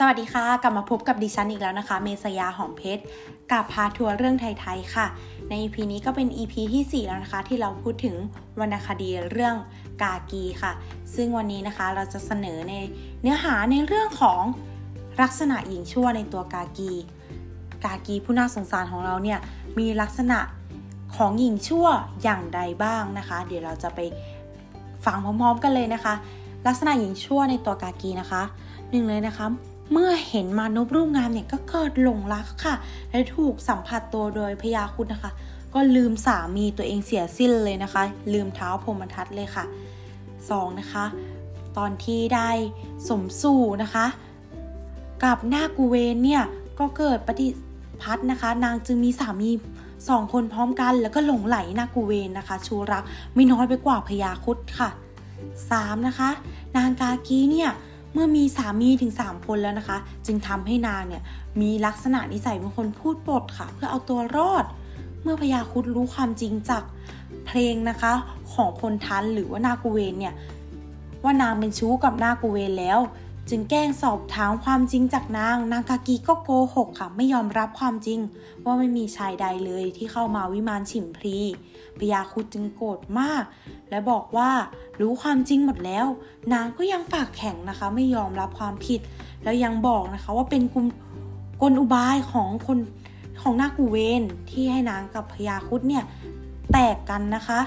สวัสดีค่ะ กลับมาพบกับดิฉันอีกแล้วนะคะ เมษยาหอมเพชรกับพาทัวร์เรื่องไทยๆค่ะ ใน EP นี้ก็เป็น EP ที่ 4 แล้วนะคะ ที่เราพูดถึงวรรณคดีเรื่องกากีค่ะ ซึ่งวันนี้นะคะเราจะเสนอในเนื้อหาในเรื่องของลักษณะหญิงชั่วในตัวกากี กากีผู้น่าสงสารของเราเนี่ยมีลักษณะของหญิงชั่วอย่างใดบ้างนะคะ เดี๋ยวเราจะไปฟังพร้อมๆกันเลยนะคะ ลักษณะหญิงชั่วในตัวกากีนะคะหนึ่งเลยนะคะ เมื่อเห็นมานพรูปงามเนี่ยก็เกิดหลงรักค่ะ และถูกสัมผัสตัวโดยพยาคุณนะคะ ก็ลืมสามีตัวเองเสียสิ้นเลยนะคะ ลืมเท้าพรมทัศน์เลยค่ะ 2. นะคะ ตอนที่ได้สมสู่นะคะ กับนากูเวนเนี่ยก็เกิดปฏิพัฒนะคะ นางจึงมีสามีสองคนพร้อมกัน แล้วก็หลงไหลนากูเวนนะคะ ชูรักไม่น้อยไปกว่าพยาคุดค่ะ 3. นะคะ นางกากีเนี่ย เมื่อมีสามีถึง 3 คนแล้วนะคะ จึงทำให้นางเนี่ยมีลักษณะนิสัยเป็นคนพูดปดค่ะ เพื่อเอาตัวรอด เมื่อพญาคุดรู้ความจริงจากเพลงนะคะของพลทันหรือว่านากูเวนเนี่ยว่านางเป็นชู้กับนากูเวนแล้ว จึงแกล้งสอบถามความจริงจากนาง นางกากีก็โกหกค่ะ ไม่ยอมรับความจริง ว่าไม่มีชายใดเลยที่เข้ามาวิมานฉิมพลีพญาคุดจึงโกรธมาก และบอกว่ารู้ความจริงหมดแล้ว นางก็ยังปากแข็งนะคะ ไม่ยอมรับความผิด แล้วยังบอกนะคะว่าเป็นกุกลอุบายของคนของนากูเวนที่ให้นางกับพญาคุดเนี่ยแตกกันนะคะ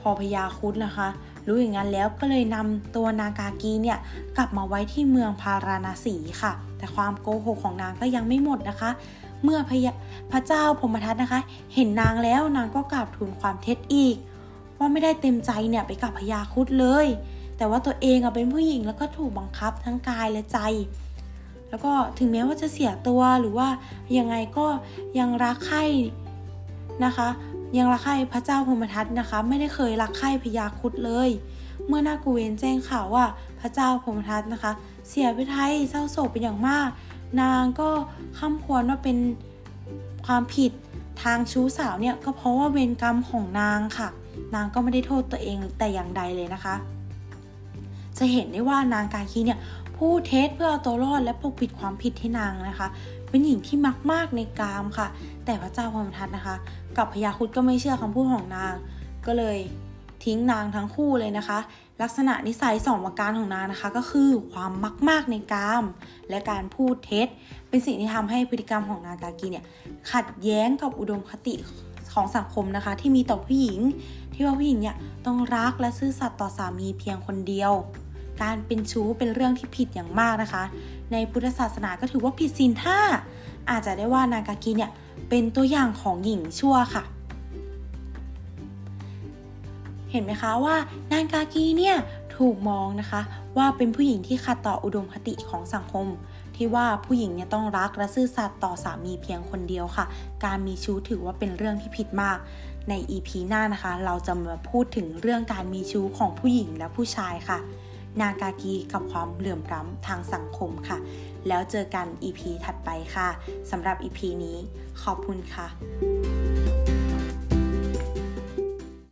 พอพญาคุดนะคะรู้อย่างนั้นแล้วก็เลยนำตัวนางกากีเนี่ยกลับมาไว้ที่เมืองพาราณสีค่ะ แต่ความโกหกของนางก็ยังไม่หมดนะคะ เมื่อพพระเจ้าพมทัตนะคะ เห็นนางแล้วนางก็กราบทูลความเท็จอีก ว่าไม่ได้เต็มใจเนี่ยไปกับพญาคุดเลย แต่ว่าตัวเองอะเป็นผู้หญิงแล้วก็ถูกบังคับทั้งกายและใจแล้วก็ถึงแม้ว่าจะเสียตัวหรือว่ายังไงก็ยังรักใคร่นะคะ ยังรักใคร่พระเจ้าพมทัตนะคะ ไม่ได้เคยรักใคร่พญาคุดเลย เมื่อนากูเวนแจ้งข่าวว่าพระเจ้าพมทัตนะคะ เสียไปไทยเศร้าโศกเป็นอย่างมาก นางก็ข้าควรว่าเป็นความผิดทางชู้สาวเนี่ยก็เพราะว่าเวรกรรมของนางค่ะ นางก็ไม่ได้โทษตัวเองแต่อย่างใดเลยนะคะ จะเห็นได้ว่านางกาคีเนี่ยพูดเท็จเพื่อเอาตัวรอดและปกปิดความผิดให้นางนะคะ เป็นหญิงที่มักมากในกามค่ะ แต่พระเจ้าพรมทัตนะคะ กับพญาคุดก็ไม่เชื่อคำพูดของนาง ก็เลยทิ้งนางทั้งคู่เลยนะคะ ลักษณะนิสัยสองประการของนางนะคะ ก็คือความมักมากในกาม และการพูดเท็จ เป็นสิ่งที่ทำให้พฤติกรรมของนางกากีเนี่ยขัดแย้งกับอุดมคติของสังคมนะคะ ที่มีต่อผู้หญิง ที่ว่าผู้หญิงเนี่ยต้องรักและซื่อสัตย์ต่อสามีเพียงคนเดียว การเป็นชู้เป็นเรื่องที่ผิดอย่างมากนะคะ ในพุทธศาสนาก็ถือว่าผิดศีลห้าอาจจะได้ว่านางกากีเนี่ยเป็นตัวอย่างของหญิงชั่วค่ะ เห็นไหมคะว่านางกากีเนี่ยถูกมองนะคะว่าเป็นผู้หญิงที่ขัดต่ออุดมคติของสังคม ที่ว่าผู้หญิงเนี่ยต้องรักและซื่อสัตย์ต่อสามีเพียงคนเดียวค่ะ การมีชู้ถือว่าเป็นเรื่องที่ผิดมาก ใน EP หน้านะคะ เราจะมาพูดถึงเรื่องการมีชู้ของผู้หญิงและผู้ชายค่ะ นากากีกับความเหลื่อมล้ำทางสังคมค่ะ แล้วเจอกัน EP ถัดไปค่ะสำหรับ EP นี้ขอบคุณค่ะ